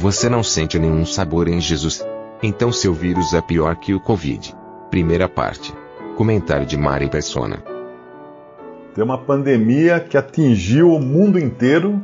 Você não sente nenhum sabor em Jesus? Então seu vírus é pior que o Covid. Primeira parte. Comentário de Mari Persona. Tem uma pandemia que atingiu o mundo inteiro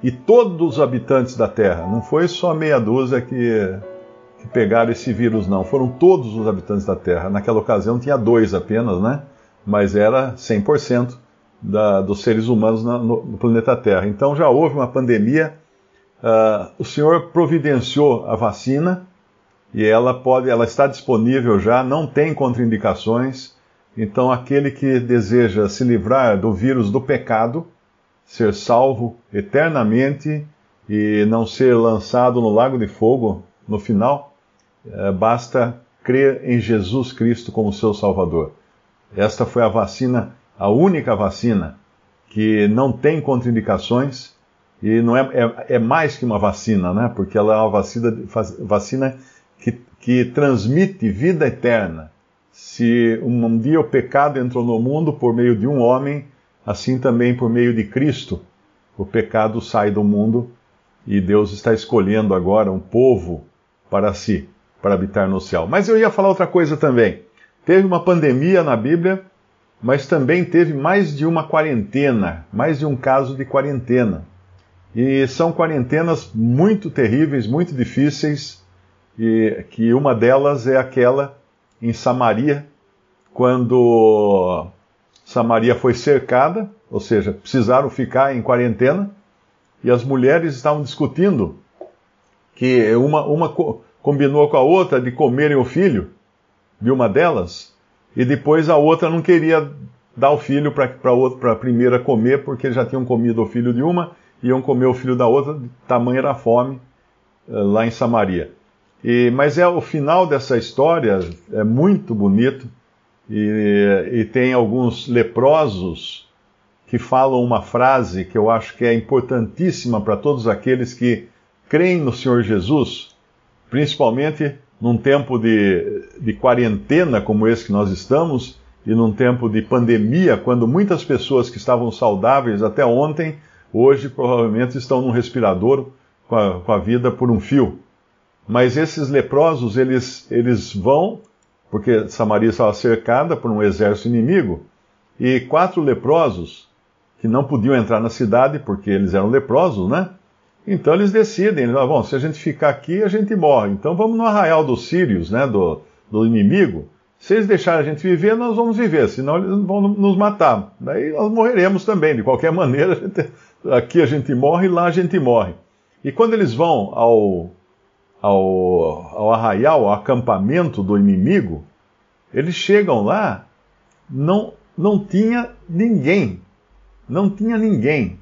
e todos os habitantes da Terra. Não foi só meia dúzia que, que pegaram esse vírus, não. Foram todos os habitantes da Terra. Naquela ocasião tinha dois apenas, né? Mas era 100% da, dos seres humanos na, no, no planeta Terra. Então já houve uma pandemia Uh, o Senhor providenciou a vacina e ela pode, ela está disponível já, não tem contraindicações. Então aquele que deseja se livrar do vírus do pecado, ser salvo eternamente e não ser lançado no lago de fogo no final, uh, basta crer em Jesus Cristo como seu Salvador. Esta foi a vacina, a única vacina que não tem contraindicações e não é, é, é, mais que uma vacina, né? Porque ela é uma vacina, vacina que, que transmite vida eterna. Se um, dia o pecado entrou no mundo por meio de um homem, assim também por meio de Cristo, o pecado sai do mundo e Deus está escolhendo agora um povo para si, para habitar no céu. Mas eu ia falar outra coisa também. Teve uma pandemia na Bíblia, mas também teve mais de uma quarentena, mais de um caso de quarentena. E são quarentenas muito terríveis, muito difíceis, e que uma delas é aquela em Samaria, quando Samaria foi cercada, ou seja, precisaram ficar em quarentena, e as mulheres estavam discutindo que uma, uma combinou com a outra de comerem o filho de uma delas, e depois a outra não queria dar o filho para a primeira comer, porque já tinham comido o filho de uma iam comer o filho da outra, tamanha era a fome eh, lá em Samaria. E, mas é o final dessa história é muito bonito e, e tem alguns leprosos que falam uma frase que eu acho que é importantíssima para todos aqueles que creem no Senhor Jesus, principalmente num tempo de, de quarentena como esse que nós estamos e num tempo de pandemia, quando muitas pessoas que estavam saudáveis até ontem hoje provavelmente estão num respirador com a, com a vida por um fio. Mas esses leprosos, eles, eles vão, porque Samaria estava cercada por um exército inimigo, e quatro leprosos, que não podiam entrar na cidade porque eles eram leprosos, né? Então eles decidem, eles falam, bom, se a gente ficar aqui, a gente morre. Então vamos no arraial dos sírios, né, do, do inimigo. Se eles deixarem a gente viver, nós vamos viver, senão eles vão nos matar. Daí nós morreremos também, de qualquer maneira, a gente aqui a gente morre, lá a gente morre. E quando eles vão ao, ao, ao arraial, ao acampamento do inimigo, eles chegam lá, não, não tinha ninguém. Não tinha ninguém.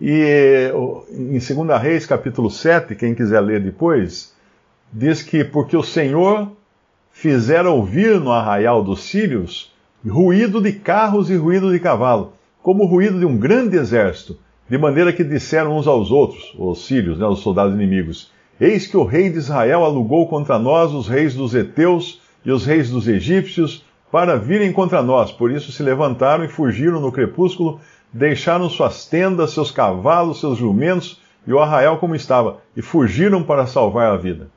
E em 2 Reis, capítulo 7, quem quiser ler depois, diz que porque o Senhor fizera ouvir no arraial dos sírios ruído de carros e ruído de cavalo, como o ruído de um grande exército de maneira que disseram uns aos outros, os sírios, né, os soldados inimigos: Eis que o rei de Israel alugou contra nós os reis dos heteus e os reis dos egípcios para virem contra nós. Por isso se levantaram e fugiram no crepúsculo, deixaram suas tendas, seus cavalos, seus jumentos e o arraial como estava, e fugiram para salvar a vida.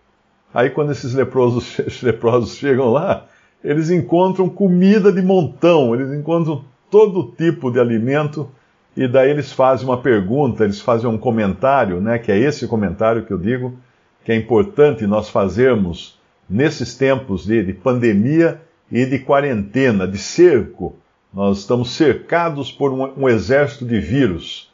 Aí, quando esses leprosos, leprosos chegam lá, eles encontram comida de montão, eles encontram todo tipo de alimento e daí eles fazem uma pergunta, eles fazem um comentário, né, que é esse comentário que eu digo, que é importante nós fazermos nesses tempos de, de pandemia e de quarentena, de cerco. Nós estamos cercados por um, um, exército de vírus.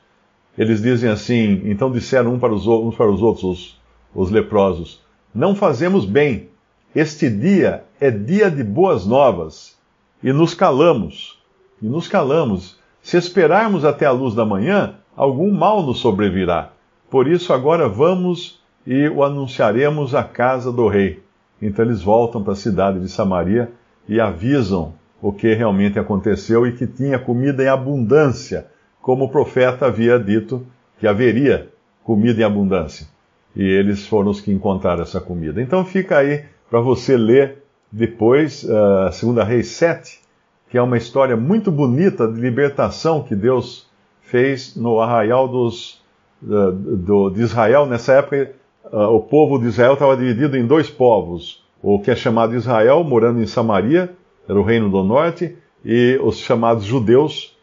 Eles dizem assim, então disseram um para os, uns para os outros, os, os leprosos, não fazemos bem. Este dia é dia de boas novas. E nos calamos. E nos calamos. Se esperarmos até a luz da manhã, algum mal nos sobrevirá. Por isso, agora vamos e o anunciaremos à casa do rei. Então eles voltam para a cidade de Samaria e avisam o que realmente aconteceu e que tinha comida em abundância, como o profeta havia dito que haveria comida em abundância. E eles foram os que encontraram essa comida. Então fica aí para você ler depois, uh, 2 Reis 7, que é uma história muito bonita de libertação que Deus fez no arraial dos, uh, do, de Israel. Nessa época, uh, o povo de Israel estava dividido em dois povos. O que é chamado Israel, morando em Samaria, era o reino do norte, e os chamados judeus,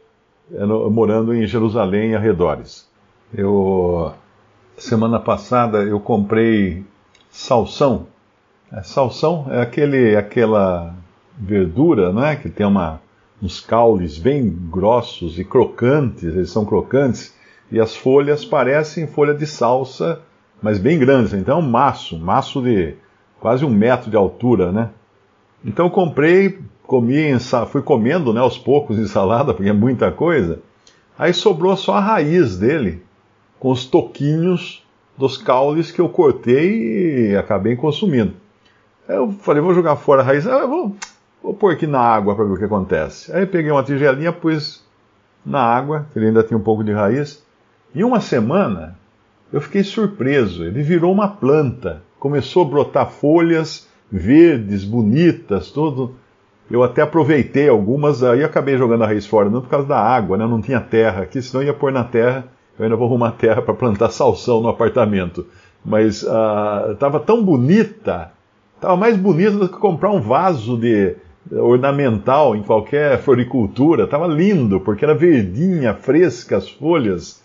morando em Jerusalém e arredores. Eu, semana passada, eu comprei salsão. É, salsão é aquele, aquela verdura, né, que tem uma, uns caules bem grossos e crocantes, eles são crocantes, e as folhas parecem folha de salsa, mas bem grandes. Então é um maço, um maço de quase um metro de altura, né? Então comprei, comi, fui comendo né, aos poucos em salada, porque é muita coisa. Aí sobrou só a raiz dele, com os toquinhos dos caules que eu cortei e acabei consumindo. Eu falei, vou jogar fora a raiz, ah, vou, vou pôr aqui na água para ver o que acontece. Aí peguei uma tigelinha, pus na água, que ele ainda tinha um pouco de raiz. Em uma semana, eu fiquei surpreso. Ele virou uma planta, começou a brotar folhas verdes, bonitas, tudo. Eu até aproveitei algumas, aí acabei jogando a raiz fora, não por causa da água, né? não tinha terra aqui, senão eu ia pôr na terra. Eu ainda vou arrumar terra para plantar salsão no apartamento. Mas estava ah, uh, tão bonita, estava mais bonita do que comprar um vaso de ornamental em qualquer floricultura. Estava lindo, porque era verdinha, fresca as folhas.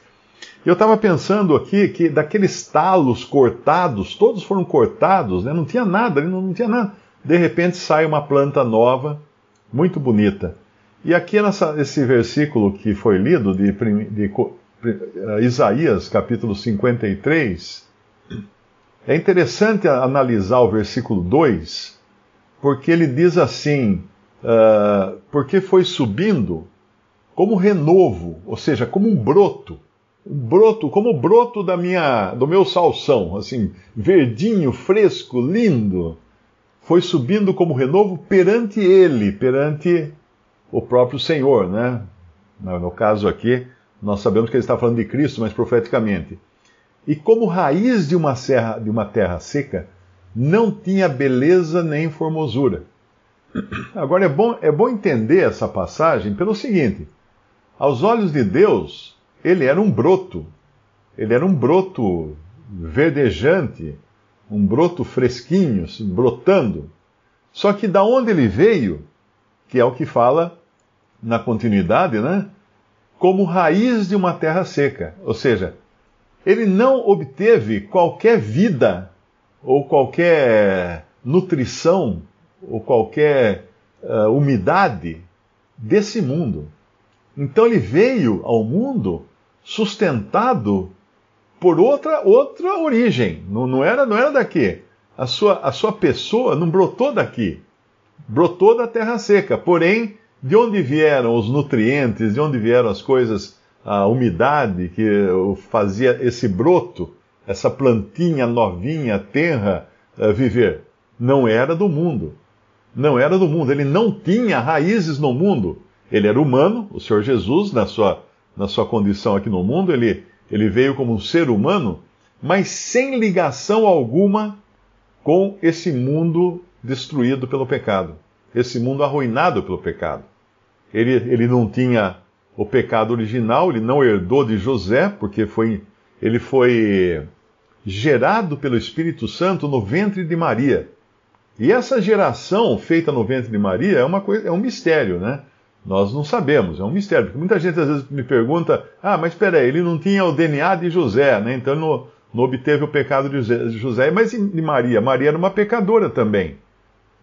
E eu estava pensando aqui que daqueles talos cortados, todos foram cortados, né? não tinha nada, não, não tinha nada de repente sai uma planta nova, muito bonita. E aqui nessa, esse versículo que foi lido, de, de, de eh, Isaías, capítulo 53, é interessante analisar o versículo 2, porque ele diz assim: uh, porque foi subindo como renovo, ou seja, como um broto, um broto, como o broto da minha, do meu salsão, assim, verdinho, fresco, lindo foi subindo como renovo perante ele, perante o próprio Senhor, né? No caso aqui, nós sabemos que ele está falando de Cristo, mas profeticamente. E como raiz de uma, serra, de uma terra seca, não tinha beleza nem formosura. Agora é bom, é bom entender essa passagem pelo seguinte: aos olhos de Deus, ele era um broto, ele era um broto verdejante, um broto fresquinho, brotando. Só que da onde ele veio, que é o que fala na continuidade, né? Como raiz de uma terra seca. Ou seja, ele não obteve qualquer vida ou qualquer nutrição ou qualquer uh, umidade desse mundo. Então ele veio ao mundo sustentado por outra outra origem. Não, não, era, não era daqui. A sua, a sua pessoa não brotou daqui. Brotou da terra seca. Porém, de onde vieram os nutrientes, de onde vieram as coisas, a umidade que fazia esse broto, essa plantinha novinha, tenra, uh, viver? Não era do mundo. Não era do mundo. Ele não tinha raízes no mundo. Ele era humano, o Senhor Jesus, na sua, na sua condição aqui no mundo, ele ele veio como um ser humano, mas sem ligação alguma com esse mundo destruído pelo pecado, esse mundo arruinado pelo pecado. Ele, ele não tinha o pecado original, ele não herdou de José, porque foi, ele foi gerado pelo Espírito Santo no ventre de Maria. E essa geração feita no ventre de Maria é, uma coisa, é um mistério, né? Nós não sabemos, é um mistério. Porque muita gente às vezes me pergunta: ah, mas espera aí, ele não tinha o DNA de José, né? então ele não, não obteve o pecado de José. Mas de Maria? Maria era uma pecadora também.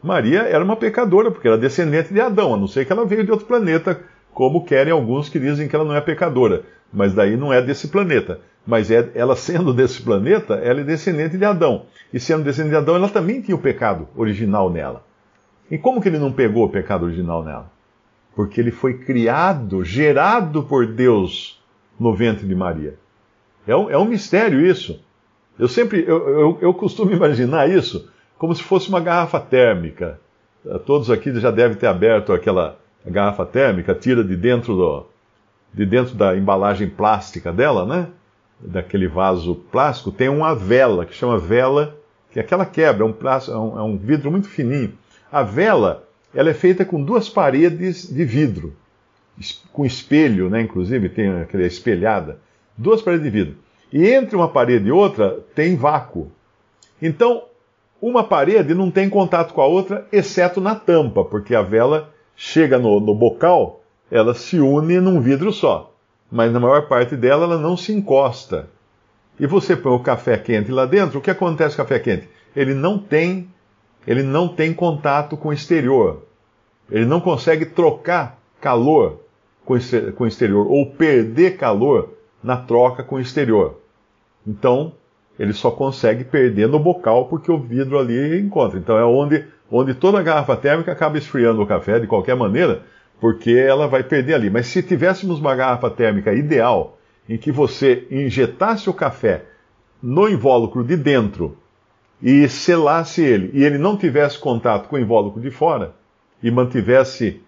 Maria era uma pecadora, porque era descendente de Adão, a não ser que ela veio de outro planeta, como querem alguns que dizem que ela não é pecadora. Mas daí não é desse planeta. Mas é, ela sendo desse planeta, ela é descendente de Adão. E sendo descendente de Adão, ela também tinha o pecado original nela. E como que ele não pegou o pecado original nela? porque ele foi criado, gerado por Deus no ventre de Maria. É um, é um mistério isso. Eu sempre, eu, eu, eu costumo imaginar isso como se fosse uma garrafa térmica. Todos aqui já devem ter aberto aquela garrafa térmica, tira de dentro do, de dentro da embalagem plástica dela, né? Daquele vaso plástico, tem uma vela que chama vela, que é aquela quebra, é um, plástico, é um, é um vidro muito fininho. A vela, ela é feita com duas paredes de vidro, com espelho, né? Inclusive tem aquela espelhada, duas paredes de vidro. E entre uma parede e outra tem vácuo. Então, uma parede não tem contato com a outra, exceto na tampa, porque a vela chega no, no bocal, ela se une num vidro só. Mas na maior parte dela, ela não se encosta. E você põe o café quente lá dentro, o que acontece com o café quente? Ele não tem, ele não tem contato com o exterior. Ele não consegue trocar calor com o exterior, ou perder calor na troca com o exterior. Então, ele só consegue perder no bocal porque o vidro ali encontra. Então é onde, onde toda a garrafa térmica acaba esfriando o café de qualquer maneira, porque ela vai perder ali. Mas se tivéssemos uma garrafa térmica ideal, em que você injetasse o café no invólucro de dentro e selasse ele, e ele não tivesse contato com o invólucro de fora, e mantivesse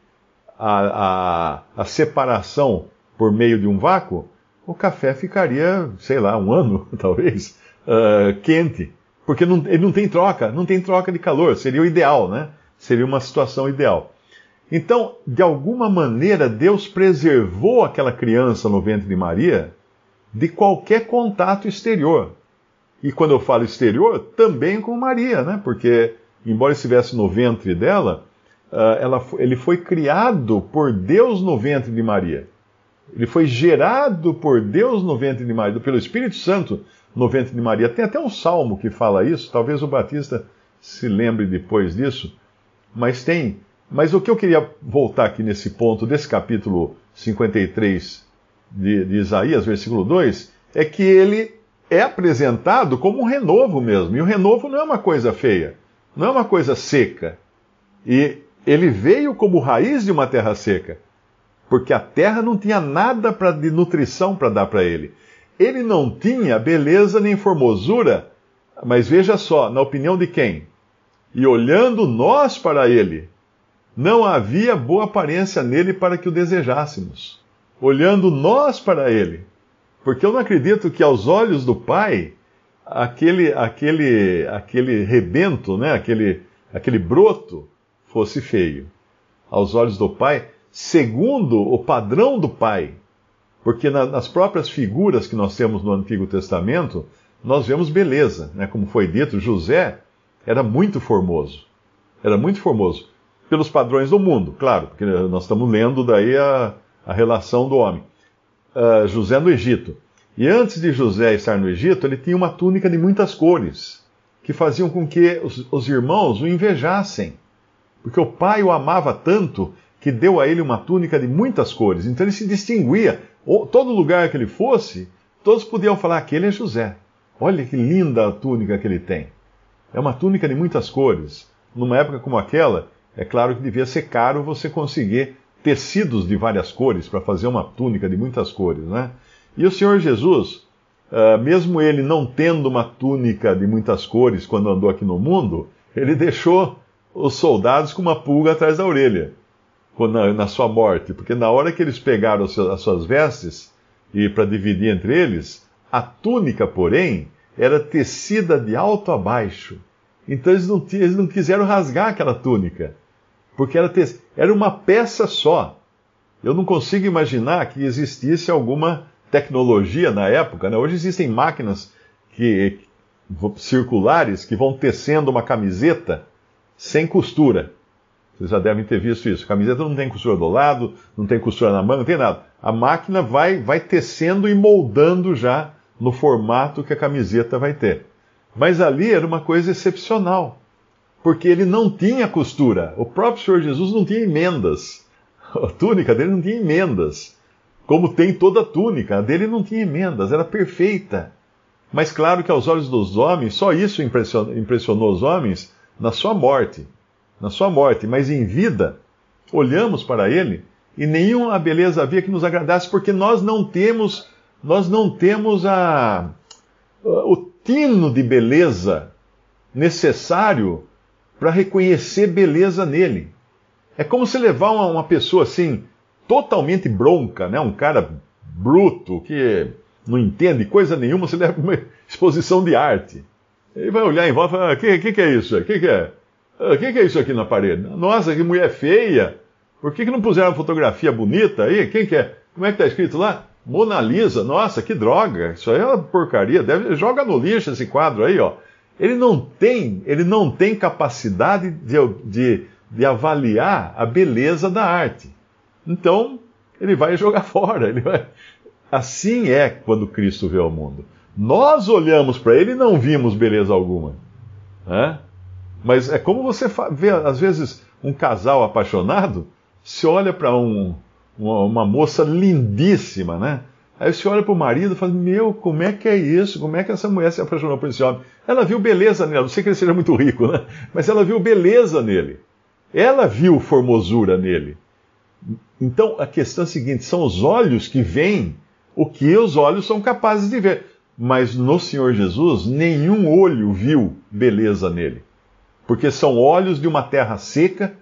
a, a, a separação por meio de um vácuo, o café ficaria, sei lá, um ano, talvez, uh, quente. Porque não, ele não tem troca, não tem troca de calor. Seria o ideal, né? Seria uma situação ideal. Então, de alguma maneira, Deus preservou aquela criança no ventre de Maria de qualquer contato exterior. E quando eu falo exterior, também com Maria, né? Porque, embora estivesse no ventre dela, uh, ela, ele foi criado por Deus no ventre de Maria. Ele foi gerado por Deus no ventre de Maria, pelo Espírito Santo no ventre de Maria. Tem até um salmo que fala isso, talvez o Batista se lembre depois disso, mas tem. Mas o que eu queria voltar aqui nesse ponto desse capítulo 53 de, de Isaías, versículo 2, é que ele é apresentado como um renovo mesmo. E o renovo não é uma coisa feia, não é uma coisa seca. E ele veio como raiz de uma terra seca porque a terra não tinha nada pra, de nutrição para dar para ele. Ele não tinha beleza nem formosura, mas veja só, na opinião de quem? E olhando nós para ele, não havia boa aparência nele para que o desejássemos. Olhando nós para ele. Porque eu não acredito que aos olhos do Pai, aquele, aquele, aquele rebento, né, aquele, aquele broto, fosse feio. Aos olhos do Pai, segundo o padrão do Pai. Porque na, nas próprias figuras que nós temos no Antigo Testamento, nós vemos beleza. Né? Como foi dito, José era muito formoso. Era muito formoso. Pelos padrões do mundo, claro, porque nós estamos lendo daí a, a relação do homem. Uh, José no Egito. E antes de José estar no Egito, ele tinha uma túnica de muitas cores, que faziam com que os, os irmãos o invejassem. Porque o pai o amava tanto que deu a ele uma túnica de muitas cores. Então ele se distinguia. Todo lugar que ele fosse, todos podiam falar: aquele é José. Olha que linda a túnica que ele tem. É uma túnica de muitas cores. Numa época como aquela, é claro que devia ser caro você conseguir tecidos de várias cores para fazer uma túnica de muitas cores, né? E o Senhor Jesus, uh, mesmo ele não tendo uma túnica de muitas cores quando andou aqui no mundo, ele deixou os soldados com uma pulga atrás da orelha na, na sua morte, porque na hora que eles pegaram as suas vestes e para dividir entre eles, a túnica, porém, era tecida de alto a baixo. Então eles não, eles não quiseram rasgar aquela túnica, porque era, era uma peça só. Eu não consigo imaginar que existisse alguma tecnologia na época. Né? Hoje existem máquinas que, circulares que vão tecendo uma camiseta sem costura. Vocês já devem ter visto isso. Camiseta não tem costura do lado, não tem costura na manga, não tem nada. A máquina vai, vai tecendo e moldando já no formato que a camiseta vai ter. Mas ali era uma coisa excepcional, porque ele não tinha costura. O próprio Senhor Jesus não tinha emendas. A túnica dele não tinha emendas. Como tem toda a túnica, a dele não tinha emendas, era perfeita. Mas claro que aos olhos dos homens, só isso impressionou, os homens na sua morte na sua morte, mas em vida, olhamos para ele e nenhuma beleza havia que nos agradasse, porque nós não temos, nós não temos a, o tino de beleza necessário para reconhecer beleza nele. É como se levar uma, uma, pessoa assim, totalmente bronca, né? um cara bruto, que não entende coisa nenhuma, você leva uma exposição de arte. Ele vai olhar em volta e falar: o que, que, que, é isso? O que, que, é? O que, que, é isso aqui na parede? Nossa, que mulher feia! Por que, que não puseram uma fotografia bonita aí? Quem que é? Como é que está escrito lá? Mona Lisa, nossa, que droga! Isso aí é uma porcaria. Deve, joga no lixo esse quadro aí, ó. Ele não tem, ele não tem capacidade de, de, de avaliar a beleza da arte. Então, ele vai jogar fora. Vai... Assim é quando Cristo vê o mundo. Nós olhamos para ele e não vimos beleza alguma. Né? Mas é como você vê, às vezes, um casal apaixonado, se olha para um, uma, moça lindíssima, né? Aí você olha para o marido e fala: Meu, como é que é isso? Como é que essa mulher se apaixonou por esse homem? Ela viu beleza nele, não sei que ele seja muito rico, né? Mas ela viu beleza nele. Ela viu formosura nele. Então a questão é a seguinte: são os olhos que veem o que os olhos são capazes de ver. Mas no Senhor Jesus, nenhum olho viu beleza nele. Porque são olhos de uma terra seca,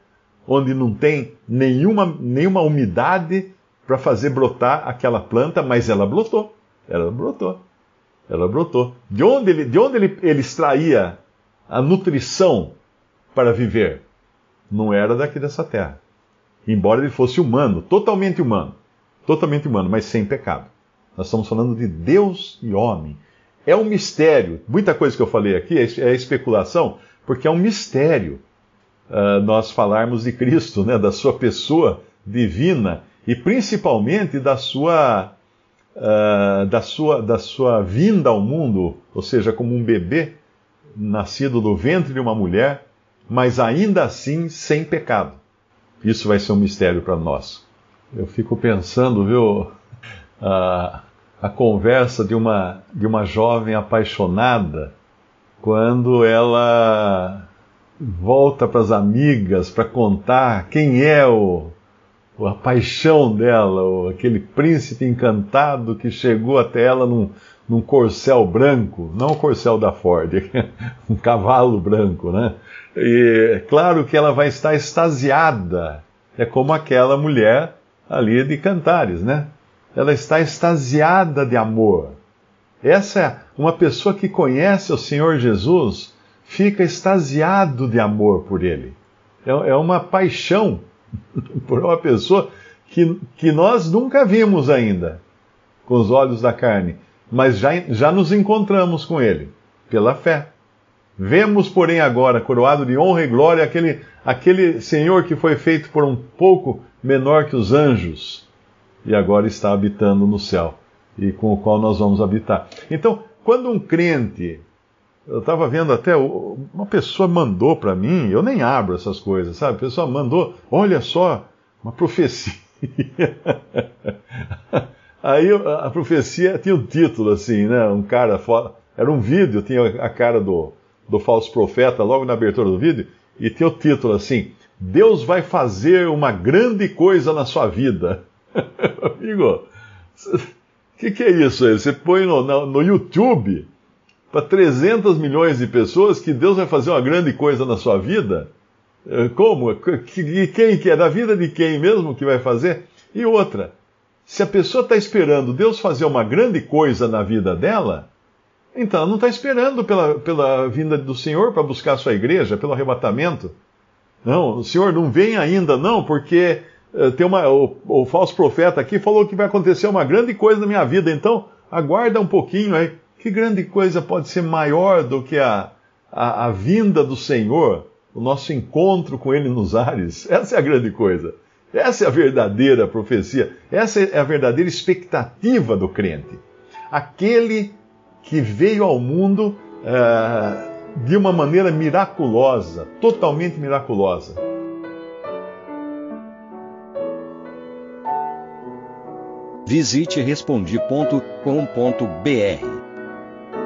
onde não tem nenhuma, nenhuma umidade para fazer brotar aquela planta, mas ela brotou. Ela brotou. Ela brotou. De onde ele, de onde ele, ele extraía a nutrição para viver? Não era daqui dessa terra. Embora ele fosse humano, totalmente humano. Totalmente humano, mas sem pecado. Nós estamos falando de Deus e homem. É um mistério. Muita coisa que eu falei aqui é, é especulação, porque é um mistério uh, nós falarmos de Cristo, né, da sua pessoa divina e principalmente da sua, uh, da sua, da sua vinda ao mundo, ou seja, como um bebê nascido do ventre de uma mulher, mas ainda assim sem pecado. Isso vai ser um mistério para nós. Eu fico pensando, viu, uh, a conversa de uma, de uma jovem apaixonada quando ela volta para as amigas para contar quem é o, a paixão dela, aquele príncipe encantado que chegou até ela num, num corcel branco, não o corcel da Ford, um cavalo branco, né? E é claro que ela vai estar extasiada, é como aquela mulher ali de Cantares, né? Ela está extasiada de amor. Essa é uma pessoa que conhece o Senhor Jesus fica extasiado de amor por ele. É, é uma paixão por uma pessoa que, que nós nunca vimos ainda com os olhos da carne, mas já, já nos encontramos com ele pela fé. Vemos, porém, agora, coroado de honra e glória, aquele, aquele Senhor que foi feito por um pouco menor que os anjos e agora está habitando no céu e com o qual nós vamos habitar. Então, quando um crente eu estava vendo até, uma pessoa mandou para mim, eu nem abro essas coisas, sabe? A pessoa mandou, olha só, uma profecia. Aí a profecia tinha um título assim, né? Um cara, era um vídeo, tinha a cara do, do falso profeta logo na abertura do vídeo, e tinha o título assim: Deus vai fazer uma grande coisa na sua vida. Amigo, o que, que, é isso aí? Você põe no, no, no YouTube para 300 milhões de pessoas que Deus vai fazer uma grande coisa na sua vida? Eh, como? E quem que é? Da vida de quem mesmo que vai fazer? E outra, se a pessoa está esperando Deus fazer uma grande coisa na vida dela, então ela não está esperando pela, pela vinda do Senhor para buscar a sua igreja, pelo arrebatamento. Não, o Senhor não vem ainda, não, porque uh, tem uma, o, o falso profeta aqui falou que vai acontecer uma grande coisa na minha vida, então aguarda um pouquinho aí. Que grande coisa pode ser maior do que a, a, a vinda do Senhor, o nosso encontro com Ele nos ares? Essa é a grande coisa. Essa é a verdadeira profecia. Essa é a verdadeira expectativa do crente. Aquele que veio ao mundo uh, de uma maneira miraculosa, totalmente miraculosa. Visite respondi.com.br